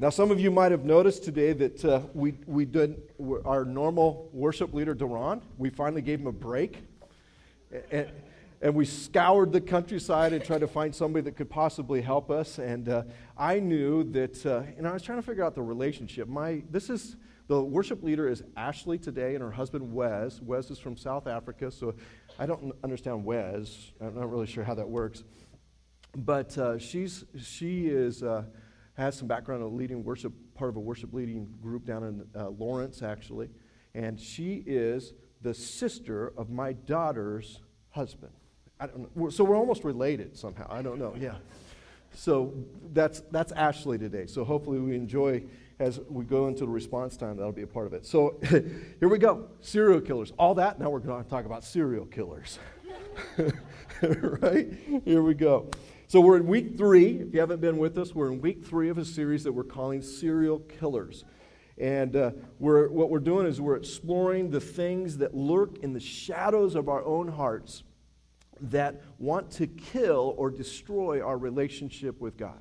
Now, some of you might have noticed today that uh, we, we did our normal worship leader, Duran, we finally gave him a break. And, and we scoured the countryside and tried to find somebody that could possibly help us. And uh, I knew that, uh, and I was trying to figure out the relationship. My, this is, the worship leader is Ashley today and her husband Wes. Wes is from South Africa, so I don't understand Wes. I'm not really sure how that works. But uh, she's, she is uh, has some background in leading worship, part of a worship leading group down in uh, Lawrence, actually. And she is the sister of my daughter's husband. so we're almost related somehow. I don't know. Yeah. So that's, that's Ashley today. So hopefully we enjoy as we go into the response time. That'll be a part of it. So here we go. Serial killers. All that. Now we're going to talk about serial killers. right? Here we go. So we're in week three. If you haven't been with us, we're in week three of a series that we're calling Serial Killers. And uh, we're, what we're doing is we're exploring the things that lurk in the shadows of our own hearts that want to kill or destroy our relationship with God.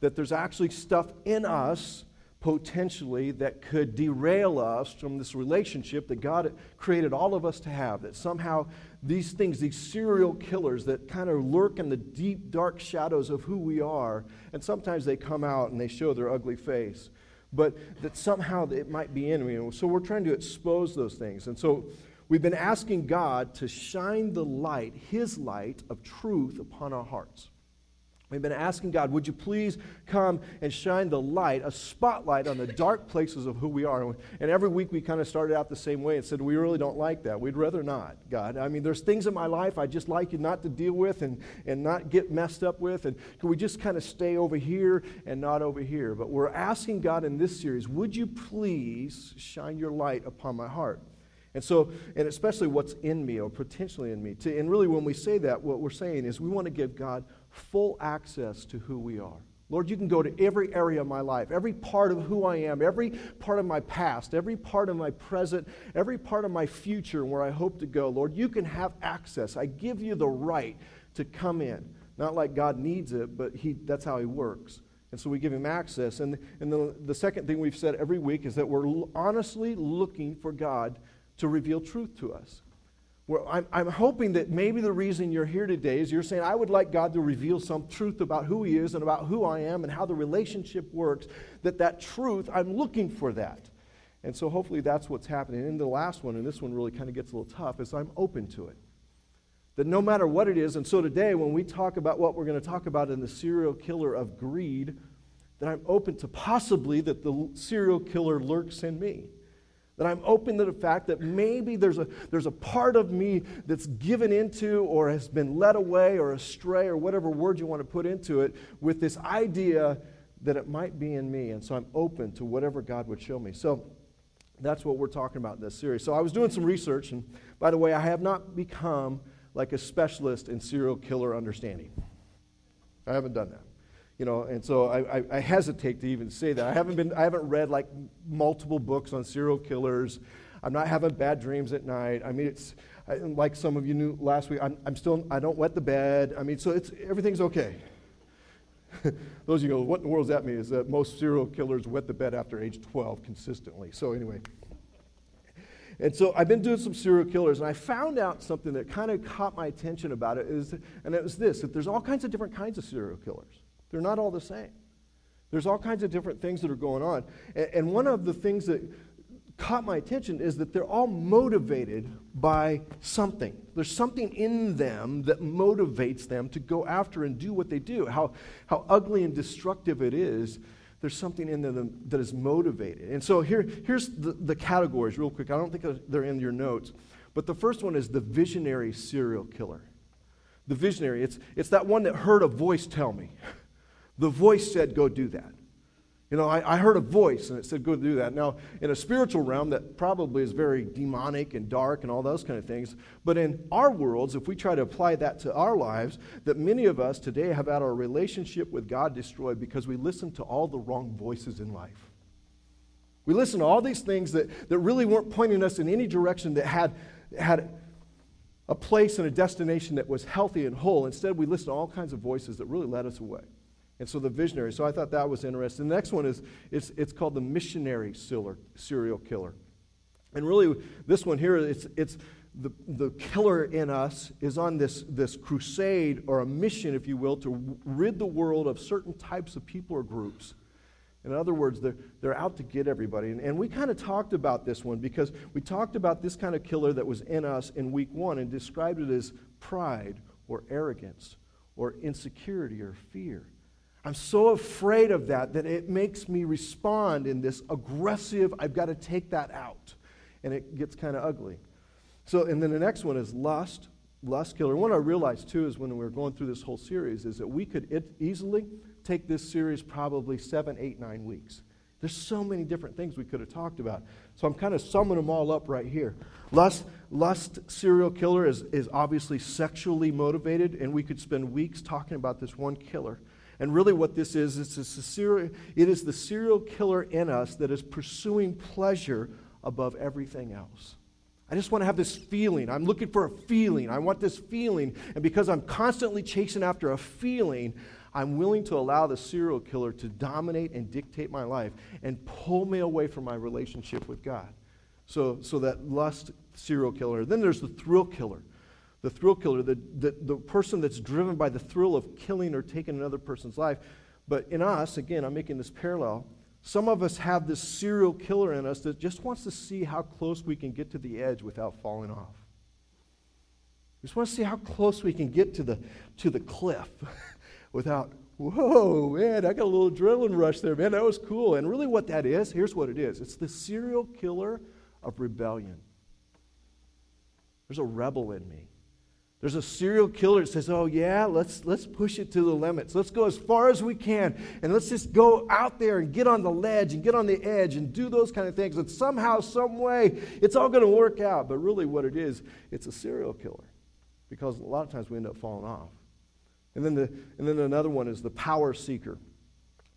That there's actually stuff in us potentially that could derail us from this relationship that God created all of us to have. That somehow these things, these serial killers that kind of lurk in the deep, dark shadows of who we are, and sometimes they come out and they show their ugly face, but that somehow it might be in me. So we're trying to expose those things. And so we've been asking God to shine the light, His light of truth upon our hearts. We've been asking God, would you please come and shine the light, a spotlight on the dark places of who we are? And every week we kind of started out the same way and said, we really don't like that. We'd rather not, God. I mean, there's things in my life I just like you not to deal with and, and not get messed up with. And can we just kind of stay over here and not over here? But we're asking God in this series, would you please shine your light upon my heart? And so, and especially what's in me or potentially in me. To, and really, when we say that, what we're saying is we want to give God full access to who we are. Lord, you can go to every area of my life, every part of who I am, every part of my past, every part of my present, every part of my future and where I hope to go. Lord, you can have access. I give you the right to come in. Not like God needs it, but he, that's how He works. And so we give Him access. And, and the, the second thing we've said every week is that we're honestly looking for God to reveal truth to us. Well, I'm, I'm hoping that maybe the reason you're here today is you're saying, I would like God to reveal some truth about who He is and about who I am and how the relationship works. That that truth, I'm looking for that. And so hopefully that's what's happening. And the last one, and this one really kind of gets a little tough, is I'm open to it. That no matter what it is, and so today when we talk about what we're going to talk about in the serial killer of greed, that I'm open to possibly that the serial killer lurks in me. That I'm open to the fact that maybe there's a, there's a part of me that's given into or has been led away or astray or whatever word you want to put into it with this idea that it might be in me. And so I'm open to whatever God would show me. So that's what we're talking about in this series. So I was doing some research, and by the way, I have not become like a specialist in serial killer understanding. I haven't done that you know, and so I, I, I, hesitate to even say that. I haven't been, I haven't read like multiple books on serial killers. I'm not having bad dreams at night. I mean, it's I, like some of you knew last week. I'm, I'm still, I don't wet the bed. I mean, so it's everything's okay. Those of you go, what in the world's that mean? Is that most serial killers wet the bed after age 12 consistently. So anyway. And so I've been doing some serial killers, and I found out something that kind of caught my attention about it is, and it was this: that there's all kinds of different kinds of serial killers. They're not all the same. There's all kinds of different things that are going on. And, one of the things that caught my attention is that they're all motivated by something. There's something in them that motivates them to go after and do what they do. How, how ugly and destructive it is, there's something in them that is motivated. And so here, here's the, the categories, real quick. I don't think they're in your notes. But the first one is the visionary serial killer. The visionary, it's, it's that one that heard a voice tell me. The voice said, Go do that. You know, I, I, heard a voice and it said, Go do that. Now, in a spiritual realm, that probably is very demonic and dark and all those kind of things. But in our worlds, if we try to apply that to our lives, that many of us today have had our relationship with God destroyed because we listen to all the wrong voices in life. We listen to all these things that, that really weren't pointing us in any direction that had, had a place and a destination that was healthy and whole. Instead, we listen to all kinds of voices that really led us away. And so the visionary. So I thought that was interesting. The next one is it's, it's called the missionary serial killer. And really, this one here, it's, it's the, the killer in us is on this, this crusade or a mission, if you will, to rid the world of certain types of people or groups. In other words, they're, they're out to get everybody. And, and we kind of talked about this one because we talked about this kind of killer that was in us in week one and described it as pride or arrogance or insecurity or fear. I'm so afraid of that that it makes me respond in this aggressive, I've got to take that out. And it gets kind of ugly. So, and then the next one is lust, lust killer. What I realized too is when we were going through this whole series is that we could easily take this series probably seven, eight, nine weeks. There's so many different things we could have talked about. So I'm kind of summing them all up right here. Lust, lust serial killer is, is obviously sexually motivated, and we could spend weeks talking about this one killer. And really, what this is, it's a serial, it is the serial killer in us that is pursuing pleasure above everything else. I just want to have this feeling. I'm looking for a feeling. I want this feeling. And because I'm constantly chasing after a feeling, I'm willing to allow the serial killer to dominate and dictate my life and pull me away from my relationship with God. So, so that lust serial killer. Then there's the thrill killer. The thrill killer, the, the, the person that's driven by the thrill of killing or taking another person's life. But in us, again, I'm making this parallel. Some of us have this serial killer in us that just wants to see how close we can get to the edge without falling off. We just want to see how close we can get to the, to the cliff without, whoa, man, I got a little adrenaline rush there, man. That was cool. And really, what that is, here's what it is it's the serial killer of rebellion. There's a rebel in me. There's a serial killer that says, "Oh yeah, let's let's push it to the limits. Let's go as far as we can, and let's just go out there and get on the ledge and get on the edge and do those kind of things. And somehow, some way, it's all going to work out. But really, what it is, it's a serial killer, because a lot of times we end up falling off. And then the and then another one is the power seeker.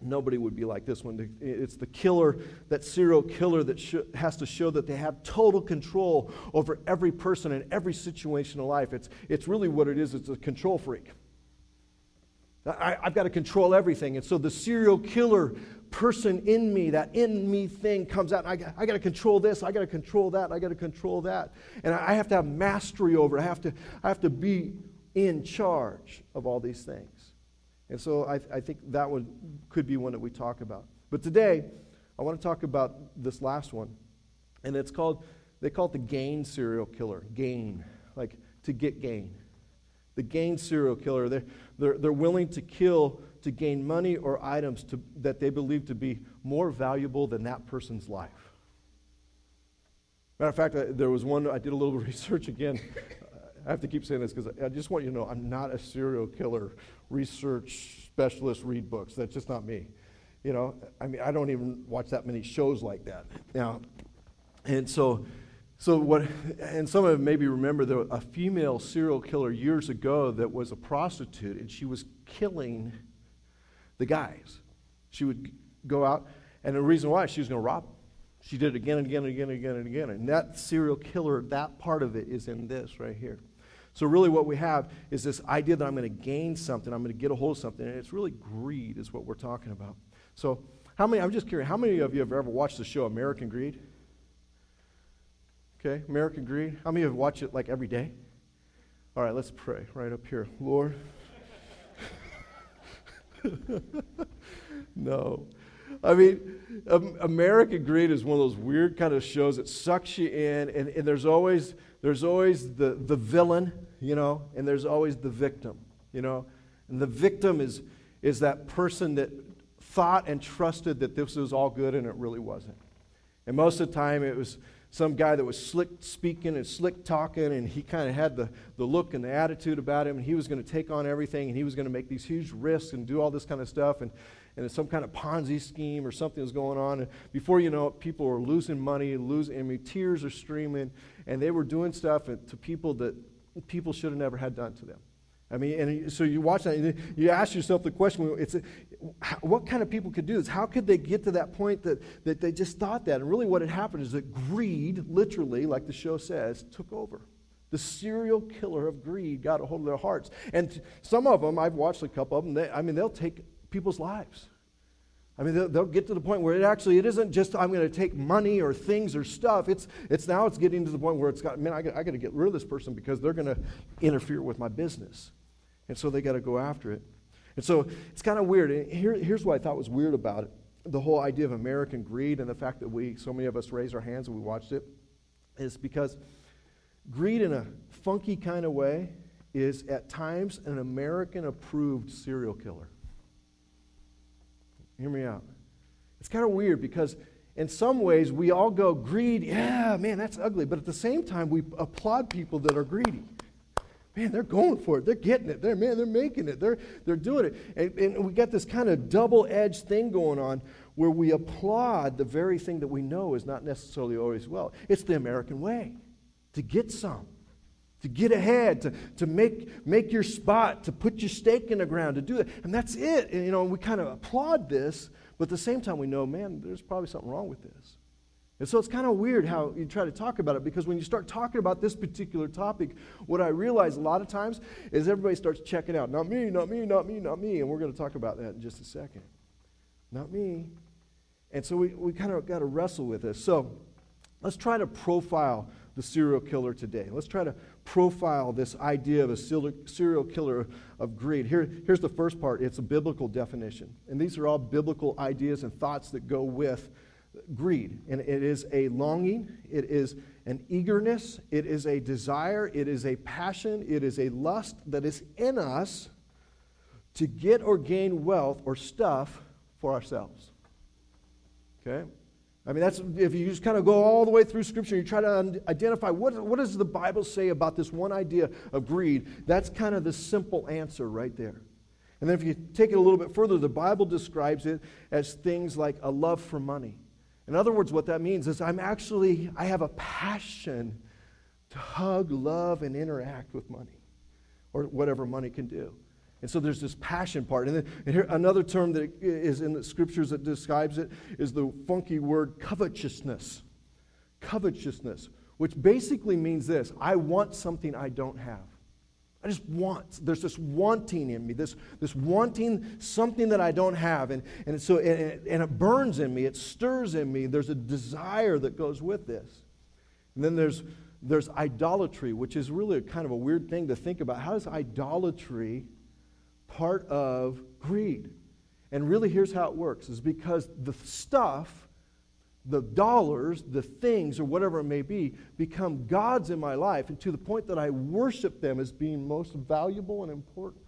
Nobody would be like this one. It's the killer, that serial killer that sh- has to show that they have total control over every person and every situation in life. It's, it's really what it is it's a control freak. I, have got to control everything. And so the serial killer person in me, that in me thing comes out. I, got, I got to control this, I got to control that, I got to control that. And I have to have mastery over it. I have to, I have to be in charge of all these things. And so I, I think that one could be one that we talk about. But today, I want to talk about this last one. And it's called, they call it the gain serial killer. Gain, like to get gain. The gain serial killer, they're, they're, they're willing to kill to gain money or items to, that they believe to be more valuable than that person's life. Matter of fact, I, there was one, I did a little research again. I have to keep saying this because I just want you to know I'm not a serial killer research specialist read books. That's just not me. You know, I mean, I don't even watch that many shows like that. Now, and so, so what, and some of you maybe remember there was a female serial killer years ago that was a prostitute and she was killing the guys. She would go out, and the reason why, she was going to rob them. She did it again and again and again and again and again. And that serial killer, that part of it is in this right here. So, really, what we have is this idea that I'm going to gain something, I'm going to get a hold of something, and it's really greed, is what we're talking about. So, how many, I'm just curious, how many of you have ever watched the show American Greed? Okay, American Greed. How many of you it like every day? All right, let's pray right up here. Lord. no. I mean, American Greed is one of those weird kind of shows that sucks you in, and, and there's always there's always the, the villain, you know, and there's always the victim, you know. And the victim is, is that person that thought and trusted that this was all good and it really wasn't. And most of the time it was some guy that was slick speaking and slick talking, and he kind of had the, the look and the attitude about him, and he was going to take on everything, and he was going to make these huge risks and do all this kind of stuff. And, and it's some kind of Ponzi scheme or something was going on. And before you know it, people were losing money, losing, I mean, tears are streaming, and they were doing stuff to people that people should have never had done to them. I mean, and so you watch that, you ask yourself the question: It's what kind of people could do this? How could they get to that point that, that they just thought that? And really, what had happened is that greed, literally, like the show says, took over. The serial killer of greed got a hold of their hearts, and some of them, I've watched a couple of them. They, I mean, they'll take people's lives. I mean, they'll, they'll, get to the point where it actually it isn't just I'm going to take money or things or stuff. It's it's now it's getting to the point where it's got man, I got, I got to get rid of this person because they're going to interfere with my business, and so they got to go after it. And so it's kind of weird. And here, here's what I thought was weird about it: the whole idea of American greed and the fact that we so many of us raised our hands and we watched it is because greed in a funky kind of way is at times an American approved serial killer. Hear me out. It's kind of weird because in some ways we all go, greed, yeah, man, that's ugly. But at the same time, we applaud people that are greedy. Man, they're going for it. They're getting it. They're, man, they're making it. They're, they're doing it. And, and we got this kind of double edged thing going on where we applaud the very thing that we know is not necessarily always well. It's the American way to get some to get ahead, to, to make, make your spot, to put your stake in the ground, to do that. And that's it. And, you know, we kind of applaud this, but at the same time, we know, man, there's probably something wrong with this. And so it's kind of weird how you try to talk about it because when you start talking about this particular topic, what I realize a lot of times is everybody starts checking out. Not me, not me, not me, not me. And we're going to talk about that in just a second. Not me. And so we, we kind of got to wrestle with this. So let's try to profile the serial killer today. Let's try to profile this idea of a serial killer of greed. Here, here's the first part it's a biblical definition. And these are all biblical ideas and thoughts that go with greed. And it is a longing, it is an eagerness, it is a desire, it is a passion, it is a lust that is in us to get or gain wealth or stuff for ourselves. Okay? I mean, that's if you just kind of go all the way through Scripture, and you try to identify what, what does the Bible say about this one idea of greed. That's kind of the simple answer right there. And then if you take it a little bit further, the Bible describes it as things like a love for money. In other words, what that means is I'm actually, I have a passion to hug, love, and interact with money or whatever money can do. And so there's this passion part. And then and here, another term that is in the scriptures that describes it is the funky word covetousness. Covetousness, which basically means this I want something I don't have. I just want. There's this wanting in me, this, this wanting something that I don't have. And, and, so, and, it, and it burns in me, it stirs in me. There's a desire that goes with this. And then there's, there's idolatry, which is really kind of a weird thing to think about. How does idolatry part of greed. And really, here's how it works is because the stuff, the dollars, the things, or whatever it may be, become gods in my life, and to the point that I worship them as being most valuable and important.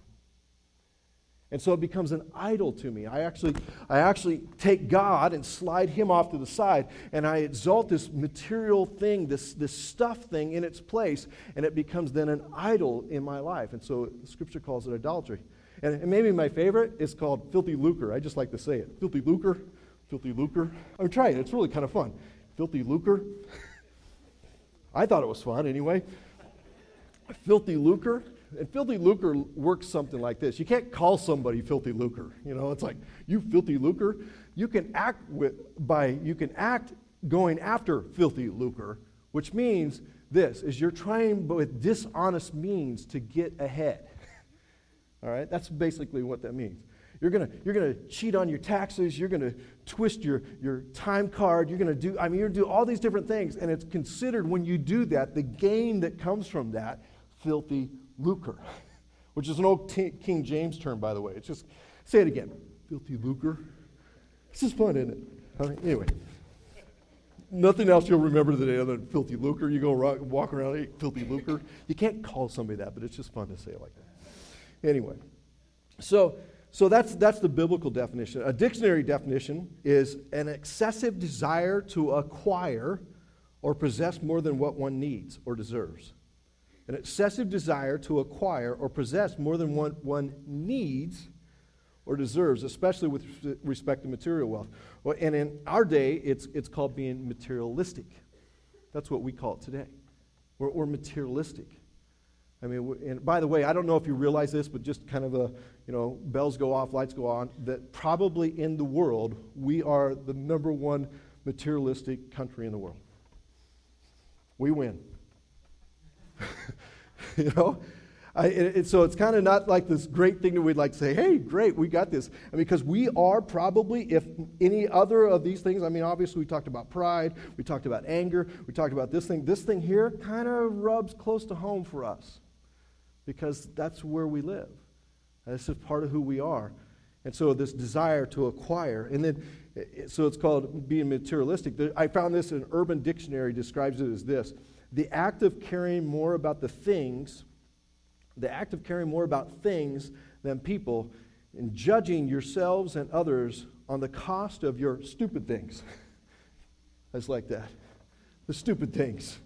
And so it becomes an idol to me. I actually, I actually take God and slide him off to the side, and I exalt this material thing, this, this stuff thing in its place, and it becomes then an idol in my life. And so Scripture calls it idolatry. And, maybe my favorite is called Filthy Lucre. I just like to say it. Filthy Lucre. Filthy Lucre. I'm trying it. It's really kind of fun. Filthy Lucre. I thought it was fun anyway. Filthy Lucre. And filthy lucre works something like this. You can't call somebody filthy lucre. You know, it's like you filthy lucre. You can act with by you can act going after filthy lucre, which means this is you're trying with dishonest means to get ahead. All right? That's basically what that means. You're going you're gonna cheat on your taxes. You're going to twist your, your time card. You're going to do, I mean, you're going to do all these different things. And it's considered when you do that, the gain that comes from that, filthy lucre, which is an old t- King James term, by the way. It's just, say it again filthy lucre. This is fun, isn't it? All right, anyway. Nothing else you'll remember today other than filthy lucre. You go rock, walk around, filthy lucre. You can't call somebody that, but it's just fun to say it like that. Anyway, so, so that's, that's the biblical definition. A dictionary definition is an excessive desire to acquire or possess more than what one needs or deserves. An excessive desire to acquire or possess more than what one needs or deserves, especially with respect to material wealth. And in our day, it's, it's called being materialistic. That's what we call it today. We're, we're materialistic. I mean, and by the way, I don't know if you realize this, but just kind of a, you know, bells go off, lights go on, that probably in the world, we are the number one materialistic country in the world. We win. you know? I, it, so it's kind of not like this great thing that we'd like to say, hey, great, we got this. I mean, because we are probably, if any other of these things, I mean, obviously we talked about pride, we talked about anger, we talked about this thing. This thing here kind of rubs close to home for us because that's where we live. This is part of who we are. And so this desire to acquire. And then, eh, so it's called being materialistic. I found this in an Urban Dictionary describes it as this the act of caring more about the things the act of caring more about things than people, and judging yourselves and others on the cost of your stupid things. That's like that. The stupid things.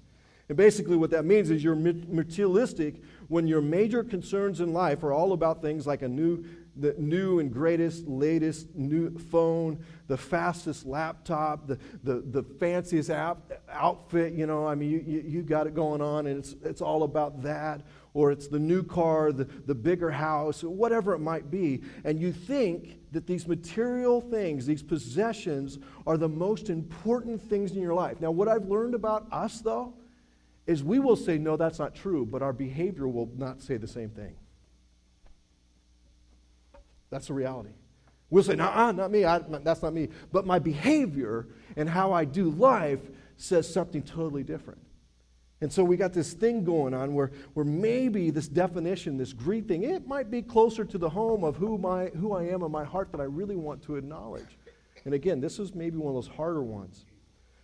And basically, what that means is you're materialistic when your major concerns in life are all about things like a new, the new and greatest, latest new phone, the fastest laptop, the, the, the fanciest app, outfit. You know, I mean, you, you, you got it going on, and it's, it's all about that or it's the new car, the, the bigger house, whatever it might be, and you think that these material things, these possessions, are the most important things in your life. Now, what I've learned about us, though, is we will say, no, that's not true, but our behavior will not say the same thing. That's the reality. We'll say, nah, ah, not me, I, that's not me. But my behavior and how I do life says something totally different. And so we got this thing going on where, where maybe this definition, this greed thing, it might be closer to the home of who, my, who I am in my heart that I really want to acknowledge. And again, this is maybe one of those harder ones.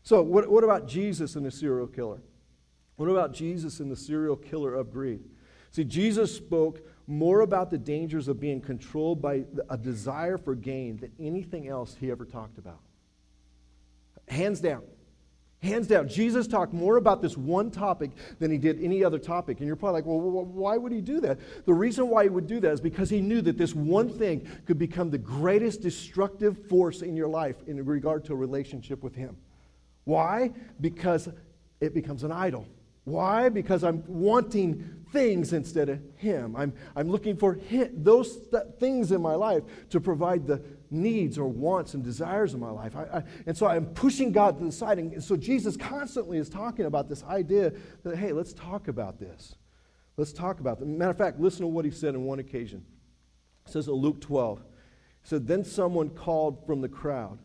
So, what, what about Jesus and the serial killer? What about Jesus and the serial killer of greed? See, Jesus spoke more about the dangers of being controlled by a desire for gain than anything else he ever talked about. Hands down. Hands down, Jesus talked more about this one topic than he did any other topic. And you're probably like, well, why would he do that? The reason why he would do that is because he knew that this one thing could become the greatest destructive force in your life in regard to a relationship with him. Why? Because it becomes an idol. Why? Because I'm wanting things instead of Him. I'm, I'm looking for him, those th- things in my life to provide the needs or wants and desires in my life. I, I, and so I'm pushing God to the side. And so Jesus constantly is talking about this idea that, hey, let's talk about this. Let's talk about this. Matter of fact, listen to what He said on one occasion. It says in Luke 12, He said, Then someone called from the crowd,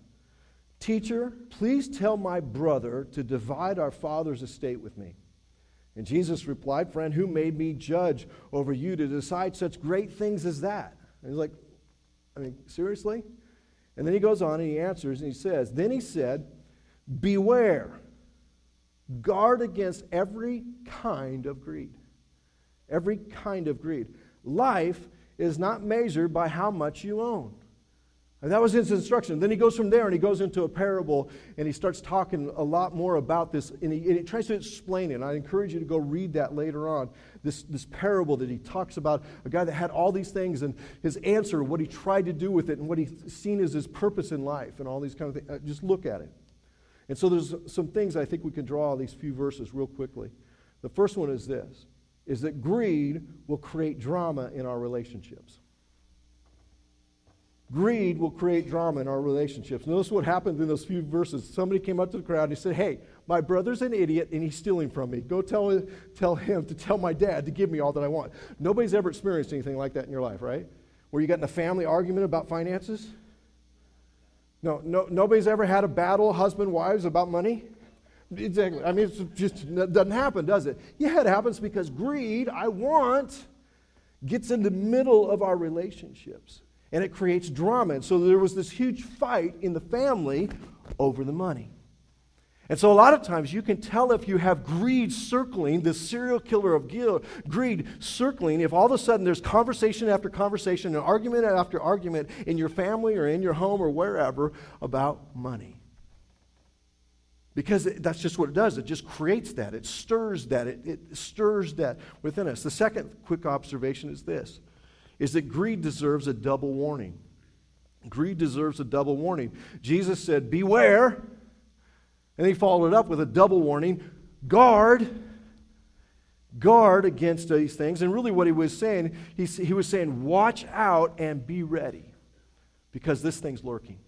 Teacher, please tell my brother to divide our father's estate with me. And Jesus replied, Friend, who made me judge over you to decide such great things as that? And he's like, I mean, seriously? And then he goes on and he answers and he says, Then he said, Beware, guard against every kind of greed. Every kind of greed. Life is not measured by how much you own. And that was his instruction. Then he goes from there and he goes into a parable and he starts talking a lot more about this and he, and he tries to explain it. And I encourage you to go read that later on. This, this parable that he talks about a guy that had all these things and his answer, what he tried to do with it, and what he's seen as his purpose in life and all these kind of things. Uh, just look at it. And so there's some things I think we can draw these few verses real quickly. The first one is this is that greed will create drama in our relationships. Greed will create drama in our relationships. Notice what happened in those few verses. Somebody came up to the crowd and he said, Hey, my brother's an idiot and he's stealing from me. Go tell, tell him to tell my dad to give me all that I want. Nobody's ever experienced anything like that in your life, right? Where you got in a family argument about finances? No, no, nobody's ever had a battle, husband, wives, about money? Exactly. I mean, it just doesn't happen, does it? Yeah, it happens because greed, I want, gets in the middle of our relationships and it creates drama. And so there was this huge fight in the family over the money. And so, a lot of times, you can tell if you have greed circling, this serial killer of greed circling, if all of a sudden there's conversation after conversation and argument after argument in your family or in your home or wherever about money. Because that's just what it does. It just creates that. It stirs that. It, it stirs that within us. The second quick observation is this is that greed deserves a double warning. Greed deserves a double warning. Jesus said, Beware. And he followed it up with a double warning guard. Guard against these things. And really, what he was saying, he, he was saying, Watch out and be ready because this thing's lurking.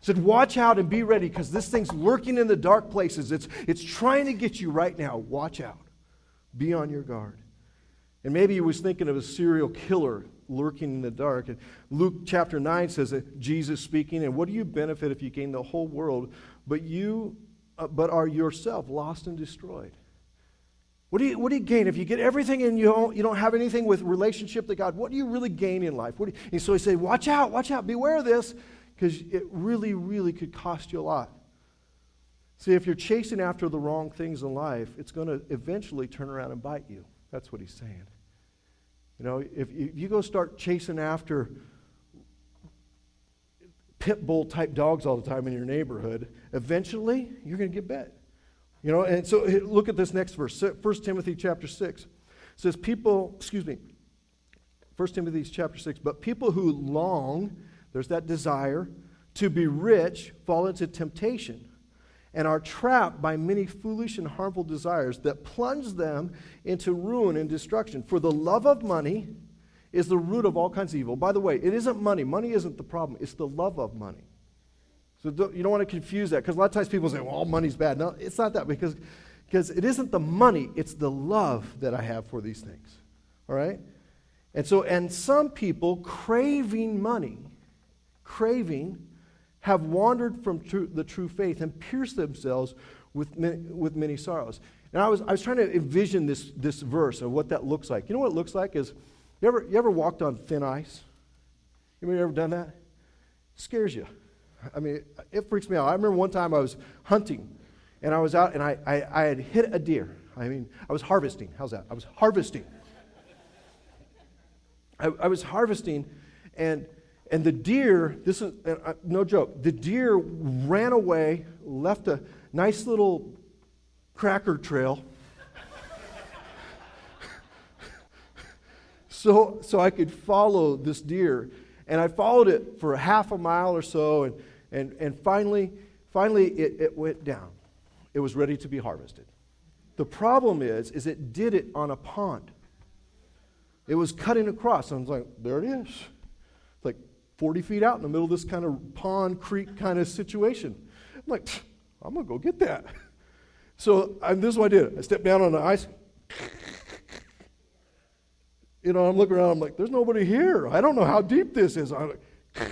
He said, Watch out and be ready because this thing's lurking in the dark places. It's, it's trying to get you right now. Watch out. Be on your guard. And maybe he was thinking of a serial killer lurking in the dark. And Luke chapter 9 says that Jesus speaking, and what do you benefit if you gain the whole world, but you uh, but are yourself lost and destroyed? What do, you, what do you gain? If you get everything and you don't, you don't have anything with relationship to God, what do you really gain in life? And so he said, watch out, watch out, beware of this, because it really, really could cost you a lot. See, if you're chasing after the wrong things in life, it's going to eventually turn around and bite you. That's what he's saying. You know, if, if you go start chasing after pit bull type dogs all the time in your neighborhood, eventually you're going to get bit. You know, and so look at this next verse. 1 Timothy chapter 6 it says, People, excuse me, 1 Timothy chapter 6, but people who long, there's that desire, to be rich fall into temptation and are trapped by many foolish and harmful desires that plunge them into ruin and destruction. For the love of money is the root of all kinds of evil. By the way, it isn't money. Money isn't the problem, it's the love of money. So don't, you don't want to confuse that because a lot of times people say, well, money's bad. No, it's not that because, because it isn't the money, it's the love that I have for these things. All right? And so, and some people craving money, craving, have wandered from true, the true faith and pierced themselves with many, with many sorrows. And I was, I was trying to envision this, this verse of what that looks like. You know what it looks like is, you ever, you ever walked on thin ice? You ever done that? It scares you. I mean, it freaks me out. I remember one time I was hunting, and I was out, and I, I, I had hit a deer. I mean, I was harvesting. How's that? I was harvesting. I, I was harvesting, and and the deer, this is uh, no joke, the deer ran away, left a nice little cracker trail. so, so I could follow this deer. And I followed it for a half a mile or so, and and, and finally, finally it, it went down. It was ready to be harvested. The problem is, is it did it on a pond. It was cutting across. I was like, there it is. It's like 40 feet out in the middle of this kind of pond, creek kind of situation. I'm like, I'm going to go get that. So I, this is what I did. I stepped down on the ice. You know, I'm looking around. I'm like, there's nobody here. I don't know how deep this is. I'm like,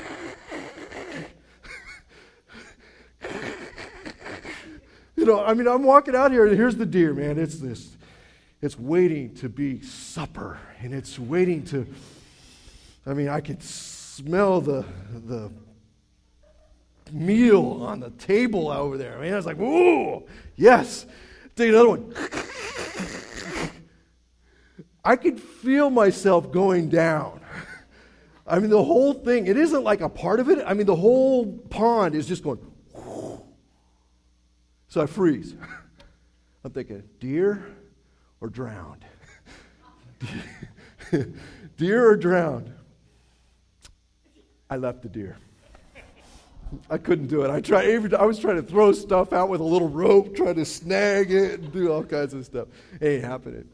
You know, I mean, I'm walking out here, and here's the deer, man. It's this, it's waiting to be supper, and it's waiting to, I mean, I can smell the, the meal on the table over there. I mean, I was like, ooh, yes. Take another one. I could feel myself going down. I mean, the whole thing, it isn't like a part of it. I mean, the whole pond is just going, so I freeze. I'm thinking, deer or drowned? deer or drowned? I left the deer. I couldn't do it. I tried. Even, I was trying to throw stuff out with a little rope, trying to snag it and do all kinds of stuff. It ain't happening.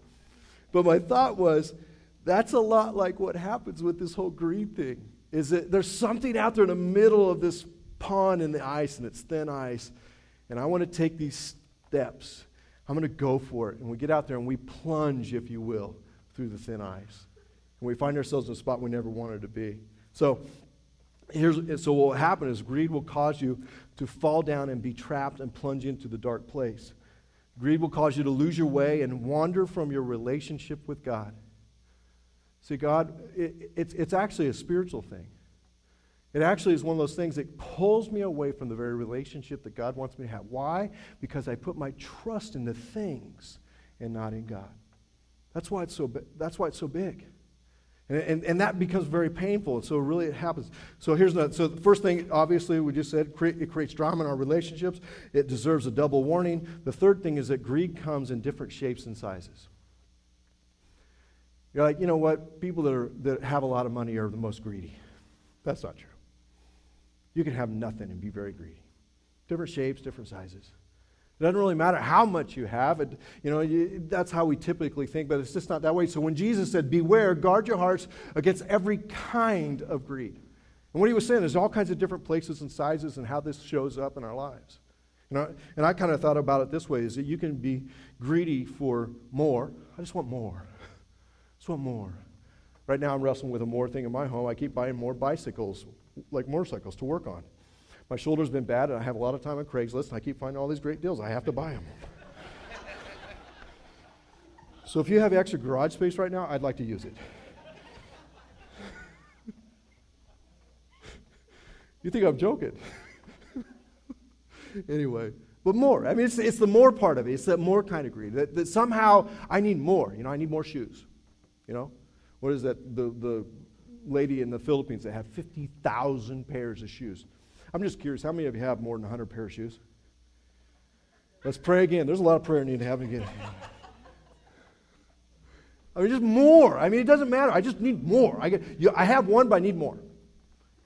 But my thought was, that's a lot like what happens with this whole greed thing. Is that there's something out there in the middle of this pond in the ice, and it's thin ice, and I want to take these steps. I'm going to go for it. And we get out there and we plunge, if you will, through the thin ice. And we find ourselves in a spot we never wanted to be. So, here's, so what will happen is greed will cause you to fall down and be trapped and plunge into the dark place. Greed will cause you to lose your way and wander from your relationship with God. See, God, it, it's, it's actually a spiritual thing. It actually is one of those things that pulls me away from the very relationship that God wants me to have. Why? Because I put my trust in the things and not in God. That's why it's so, that's why it's so big. And, and, and that becomes very painful. And so really it happens. So here's the, so the first thing, obviously, we just said it creates drama in our relationships. It deserves a double warning. The third thing is that greed comes in different shapes and sizes. You're like, you know what? People that, are, that have a lot of money are the most greedy. That's not true. You can have nothing and be very greedy. Different shapes, different sizes. It doesn't really matter how much you have. It, you know, you, that's how we typically think, but it's just not that way. So when Jesus said, Beware, guard your hearts against every kind of greed. And what he was saying is all kinds of different places and sizes and how this shows up in our lives. You know, and I kind of thought about it this way is that you can be greedy for more. I just want more. just want more. Right now, I'm wrestling with a more thing in my home. I keep buying more bicycles, like motorcycles, to work on. My shoulder's been bad, and I have a lot of time on Craigslist, and I keep finding all these great deals. I have to buy them. so if you have extra garage space right now, I'd like to use it. you think I'm joking? anyway, but more. I mean, it's, it's the more part of it. It's that more kind of greed. That, that somehow I need more. You know, I need more shoes. You know, what is that? The, the lady in the Philippines that have 50,000 pairs of shoes. I'm just curious, how many of you have more than 100 pair of shoes? Let's pray again. There's a lot of prayer need to happen again. I mean, just more. I mean, it doesn't matter. I just need more. I, get, you, I have one, but I need more.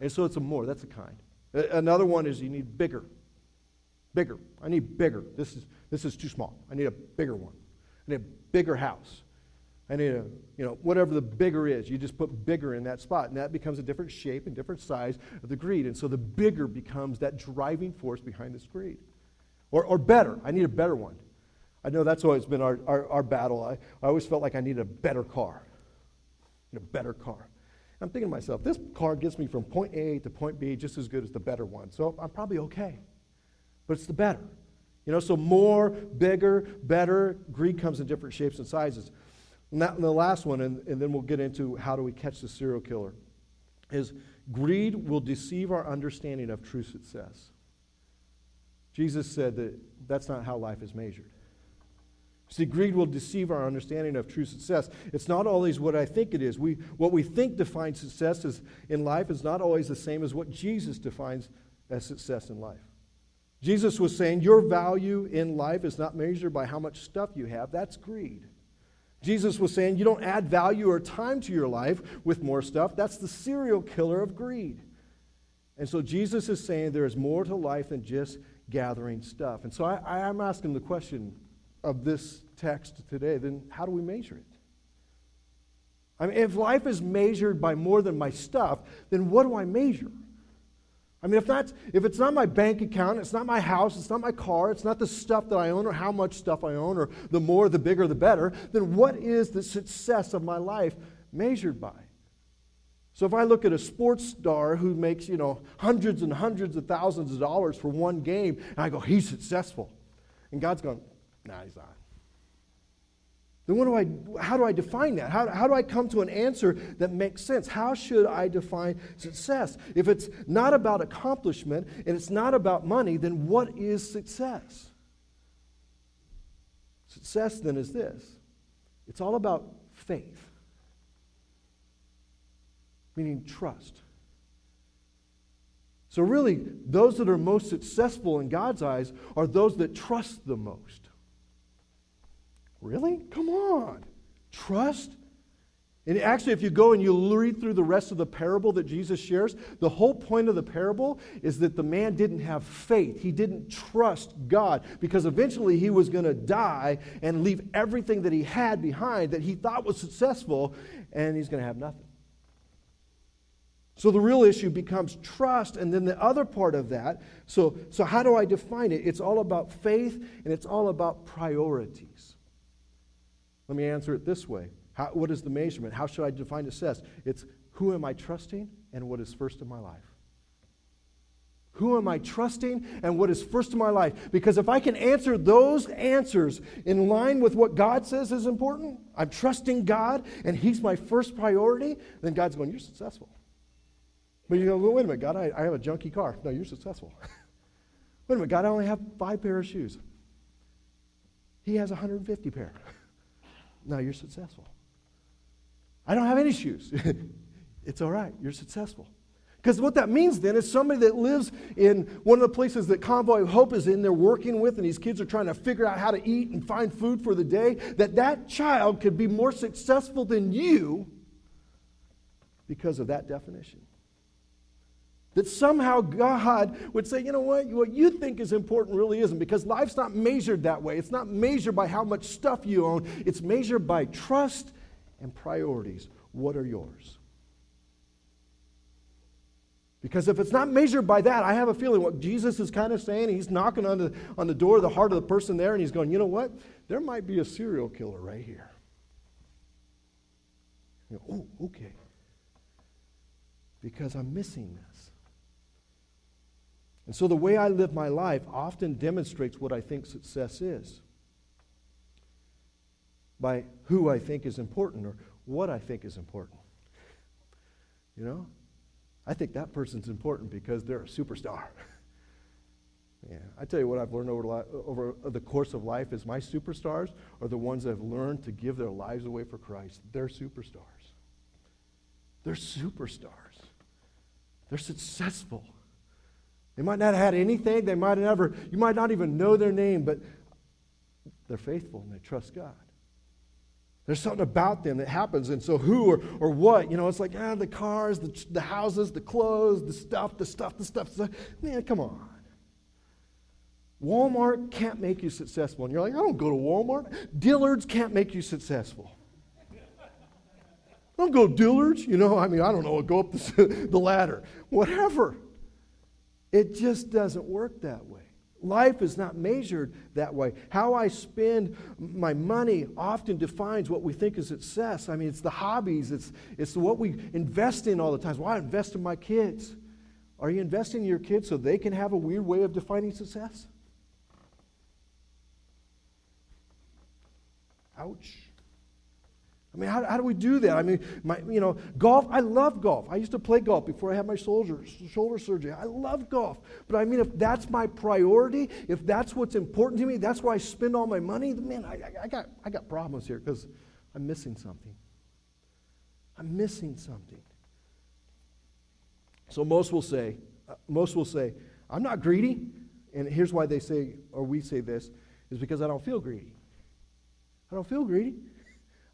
And so it's a more. That's a kind. Another one is you need bigger. Bigger. I need bigger. This is, this is too small. I need a bigger one. I need a bigger house. I need a, you know, whatever the bigger is, you just put bigger in that spot, and that becomes a different shape and different size of the greed. And so the bigger becomes that driving force behind this greed. Or, or better, I need a better one. I know that's always been our, our, our battle. I, I always felt like I needed a better car. a better car. I'm thinking to myself, this car gets me from point A to point B just as good as the better one. So I'm probably okay. But it's the better. You know, so more, bigger, better. Greed comes in different shapes and sizes. And, that, and the last one, and, and then we'll get into how do we catch the serial killer, is greed will deceive our understanding of true success. Jesus said that that's not how life is measured. See, greed will deceive our understanding of true success. It's not always what I think it is. We, what we think defines success is, in life is not always the same as what Jesus defines as success in life. Jesus was saying, Your value in life is not measured by how much stuff you have. That's greed. Jesus was saying you don't add value or time to your life with more stuff. That's the serial killer of greed. And so Jesus is saying there is more to life than just gathering stuff. And so I, I am asking the question of this text today then how do we measure it? I mean, if life is measured by more than my stuff, then what do I measure? I mean, if, that's, if it's not my bank account, it's not my house, it's not my car, it's not the stuff that I own or how much stuff I own, or the more, the bigger, the better, then what is the success of my life measured by? So if I look at a sports star who makes, you know, hundreds and hundreds of thousands of dollars for one game, and I go, he's successful. And God's going, nah, he's not. Then what do I, how do I define that? How, how do I come to an answer that makes sense? How should I define success? If it's not about accomplishment and it's not about money, then what is success? Success then is this it's all about faith, meaning trust. So, really, those that are most successful in God's eyes are those that trust the most. Really? Come on. Trust? And actually, if you go and you read through the rest of the parable that Jesus shares, the whole point of the parable is that the man didn't have faith. He didn't trust God because eventually he was going to die and leave everything that he had behind that he thought was successful, and he's going to have nothing. So the real issue becomes trust, and then the other part of that. So, so how do I define it? It's all about faith and it's all about priorities. Let me answer it this way How, What is the measurement? How should I define success? It's who am I trusting and what is first in my life? Who am I trusting and what is first in my life? Because if I can answer those answers in line with what God says is important, I'm trusting God and He's my first priority, then God's going, You're successful. But you go, well, wait a minute, God, I, I have a junky car. No, you're successful. wait a minute, God, I only have five pair of shoes. He has 150 pair. No, you're successful. I don't have any shoes. it's all right. You're successful. Because what that means then is somebody that lives in one of the places that Convoy of Hope is in, they're working with, and these kids are trying to figure out how to eat and find food for the day, that that child could be more successful than you because of that definition. That somehow God would say, you know what, what you think is important really isn't, because life's not measured that way. It's not measured by how much stuff you own, it's measured by trust and priorities. What are yours? Because if it's not measured by that, I have a feeling what Jesus is kind of saying, he's knocking on the, on the door of the heart of the person there, and he's going, you know what? There might be a serial killer right here. You know, oh, okay. Because I'm missing this. And so the way I live my life often demonstrates what I think success is by who I think is important or what I think is important. You know? I think that person's important because they're a superstar. yeah, I tell you what I've learned over, over the course of life is my superstars are the ones that have learned to give their lives away for Christ. They're superstars. They're superstars. They're successful. They might not have had anything. They might never, you might not even know their name, but they're faithful and they trust God. There's something about them that happens. And so, who or, or what? You know, it's like, ah, the cars, the, the houses, the clothes, the stuff, the stuff, the stuff. The. Man, come on. Walmart can't make you successful. And you're like, I don't go to Walmart. Dillard's can't make you successful. I don't go Dillard's. You know, I mean, I don't know, go up the, the ladder. Whatever. It just doesn't work that way. Life is not measured that way. How I spend my money often defines what we think is success. I mean, it's the hobbies, it's, it's what we invest in all the time. Why invest in my kids? Are you investing in your kids so they can have a weird way of defining success? Ouch. I mean, how, how do we do that? I mean, my, you know, golf, I love golf. I used to play golf before I had my shoulder, shoulder surgery. I love golf. But I mean, if that's my priority, if that's what's important to me, that's why I spend all my money, man, I, I, I got, I got problems here because I'm missing something. I'm missing something. So most will say, uh, most will say, I'm not greedy. And here's why they say, or we say this, is because I don't feel greedy. I don't feel greedy.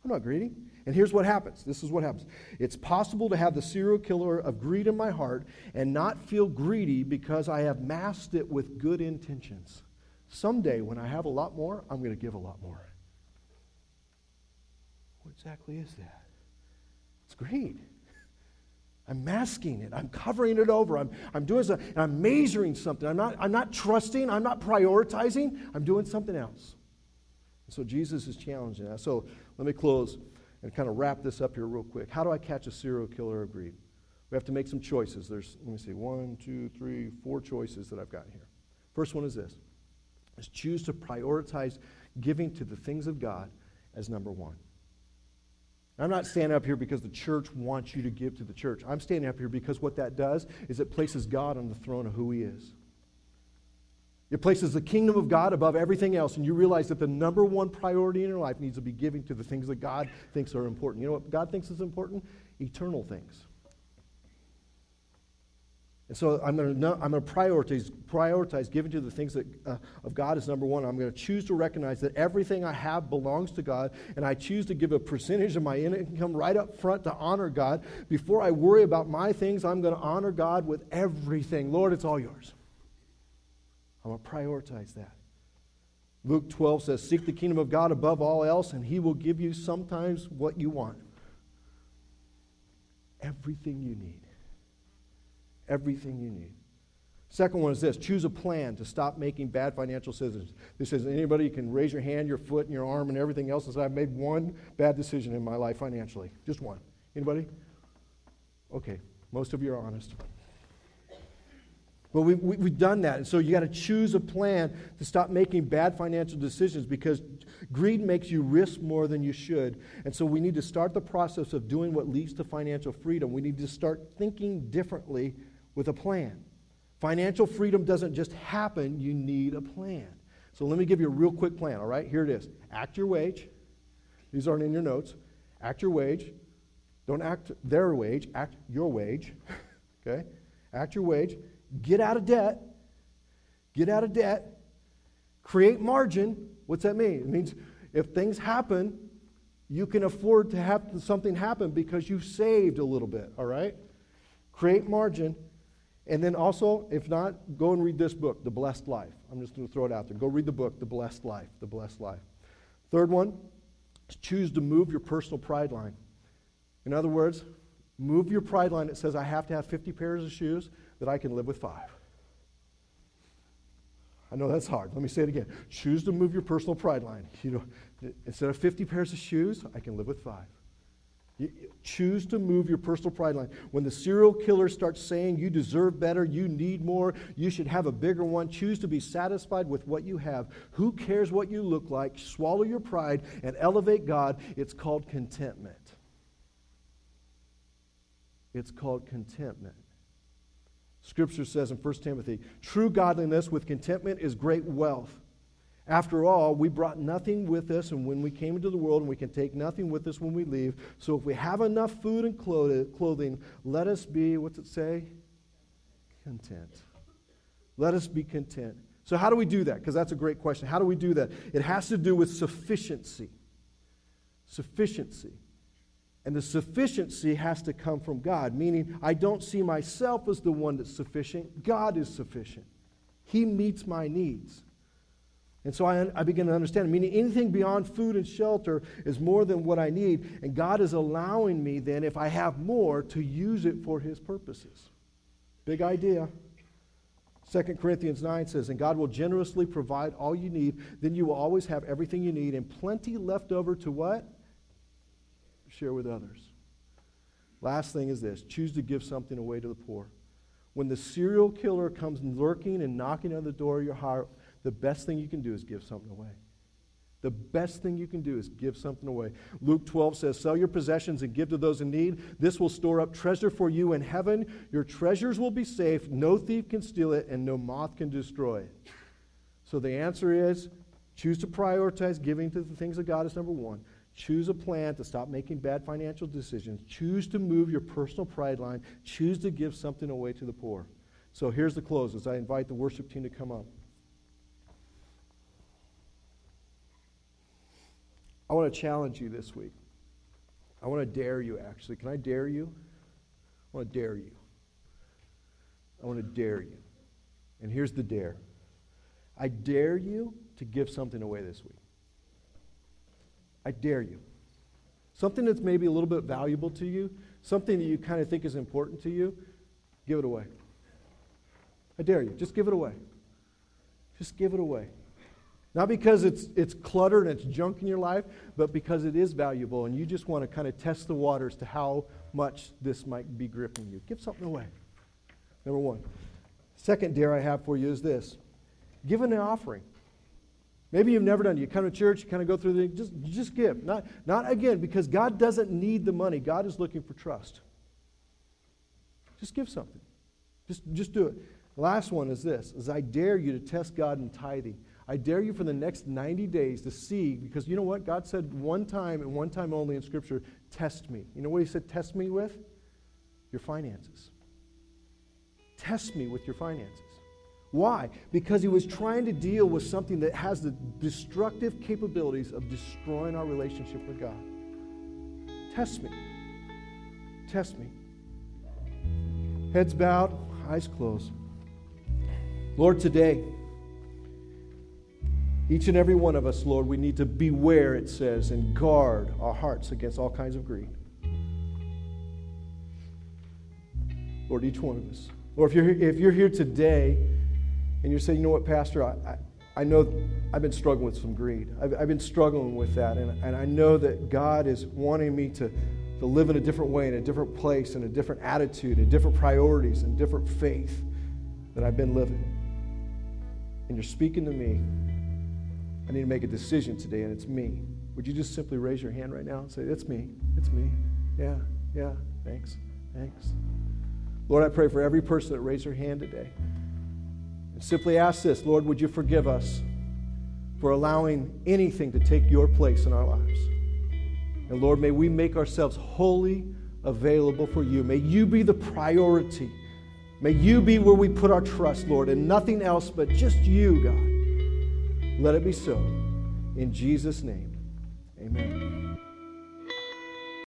I'm not greedy. And here's what happens. This is what happens. It's possible to have the serial killer of greed in my heart and not feel greedy because I have masked it with good intentions. Someday, when I have a lot more, I'm going to give a lot more. What exactly is that? It's greed. I'm masking it. I'm covering it over. I'm, I'm doing something, I'm measuring something. I'm not, I'm not trusting. I'm not prioritizing. I'm doing something else. So Jesus is challenging that. So let me close and kind of wrap this up here real quick. How do I catch a serial killer of greed? We have to make some choices. There's, let me see, one, two, three, four choices that I've got here. First one is this is choose to prioritize giving to the things of God as number one. I'm not standing up here because the church wants you to give to the church. I'm standing up here because what that does is it places God on the throne of who He is. It places the kingdom of God above everything else, and you realize that the number one priority in your life needs to be giving to the things that God thinks are important. You know what God thinks is important? Eternal things. And so I'm going to, I'm going to prioritize, prioritize giving to the things that, uh, of God is number one. I'm going to choose to recognize that everything I have belongs to God, and I choose to give a percentage of my income right up front to honor God. Before I worry about my things, I'm going to honor God with everything. Lord, it's all yours. I'm going to prioritize that. Luke 12 says, Seek the kingdom of God above all else, and he will give you sometimes what you want. Everything you need. Everything you need. Second one is this choose a plan to stop making bad financial decisions. This says anybody can raise your hand, your foot, and your arm, and everything else and say, I've made one bad decision in my life financially. Just one. Anybody? Okay, most of you are honest. But we, we, we've done that. And so you got to choose a plan to stop making bad financial decisions because greed makes you risk more than you should. And so we need to start the process of doing what leads to financial freedom. We need to start thinking differently with a plan. Financial freedom doesn't just happen, you need a plan. So let me give you a real quick plan, all right? Here it is act your wage. These aren't in your notes. Act your wage. Don't act their wage, act your wage. okay? Act your wage get out of debt, get out of debt, create margin. What's that mean? It means if things happen, you can afford to have something happen because you've saved a little bit, all right? Create margin. And then also, if not, go and read this book, The Blessed Life. I'm just going to throw it out there. Go read the book, The Blessed Life. The Blessed Life. Third one choose to move your personal pride line. In other words, move your pride line that says, I have to have 50 pairs of shoes that I can live with five. I know that's hard. Let me say it again. Choose to move your personal pride line. You know, instead of 50 pairs of shoes, I can live with five. You choose to move your personal pride line. When the serial killer starts saying you deserve better, you need more, you should have a bigger one, choose to be satisfied with what you have. Who cares what you look like? Swallow your pride and elevate God. It's called contentment. It's called contentment. Scripture says in 1 Timothy, true godliness with contentment is great wealth. After all, we brought nothing with us, and when we came into the world, and we can take nothing with us when we leave. So if we have enough food and clothing, let us be, what's it say? Content. Let us be content. So, how do we do that? Because that's a great question. How do we do that? It has to do with sufficiency. Sufficiency. And the sufficiency has to come from God, meaning I don't see myself as the one that's sufficient. God is sufficient. He meets my needs. And so I, I begin to understand, meaning anything beyond food and shelter is more than what I need. And God is allowing me then, if I have more, to use it for His purposes. Big idea. 2 Corinthians 9 says, And God will generously provide all you need. Then you will always have everything you need and plenty left over to what? Share with others. Last thing is this choose to give something away to the poor. When the serial killer comes lurking and knocking on the door of your heart, the best thing you can do is give something away. The best thing you can do is give something away. Luke 12 says, Sell your possessions and give to those in need. This will store up treasure for you in heaven. Your treasures will be safe. No thief can steal it, and no moth can destroy it. So the answer is choose to prioritize giving to the things of God is number one. Choose a plan to stop making bad financial decisions. Choose to move your personal pride line. Choose to give something away to the poor. So here's the close as I invite the worship team to come up. I want to challenge you this week. I want to dare you, actually. Can I dare you? I want to dare you. I want to dare you. And here's the dare I dare you to give something away this week. I dare you. Something that's maybe a little bit valuable to you, something that you kind of think is important to you, give it away. I dare you. Just give it away. Just give it away. Not because it's, it's clutter and it's junk in your life, but because it is valuable and you just want to kind of test the waters to how much this might be gripping you. Give something away. Number one. Second dare I have for you is this give an offering. Maybe you've never done it. You come to church, you kind of go through the just just give. Not not again because God doesn't need the money. God is looking for trust. Just give something. Just just do it. Last one is this: is I dare you to test God in tithing. I dare you for the next 90 days to see, because you know what? God said one time and one time only in Scripture, test me. You know what He said, test me with? Your finances. Test me with your finances. Why? Because He was trying to deal with something that has the destructive capabilities of destroying our relationship with God. Test me. Test me. Heads bowed, eyes closed. Lord, today, each and every one of us, Lord, we need to beware, it says, and guard our hearts against all kinds of greed. Lord, each one of us. Lord, if you're, if you're here today and you're saying, you know what, Pastor, I, I, I know I've been struggling with some greed. I've, I've been struggling with that. And, and I know that God is wanting me to, to live in a different way, in a different place, in a different attitude, in different priorities, in different faith that I've been living. And you're speaking to me I need to make a decision today, and it's me. Would you just simply raise your hand right now and say, It's me. It's me. Yeah, yeah. Thanks. Thanks. Lord, I pray for every person that raised their hand today. Simply ask this Lord, would you forgive us for allowing anything to take your place in our lives? And Lord, may we make ourselves wholly available for you. May you be the priority. May you be where we put our trust, Lord, and nothing else but just you, God. Let it be so. In Jesus' name, amen.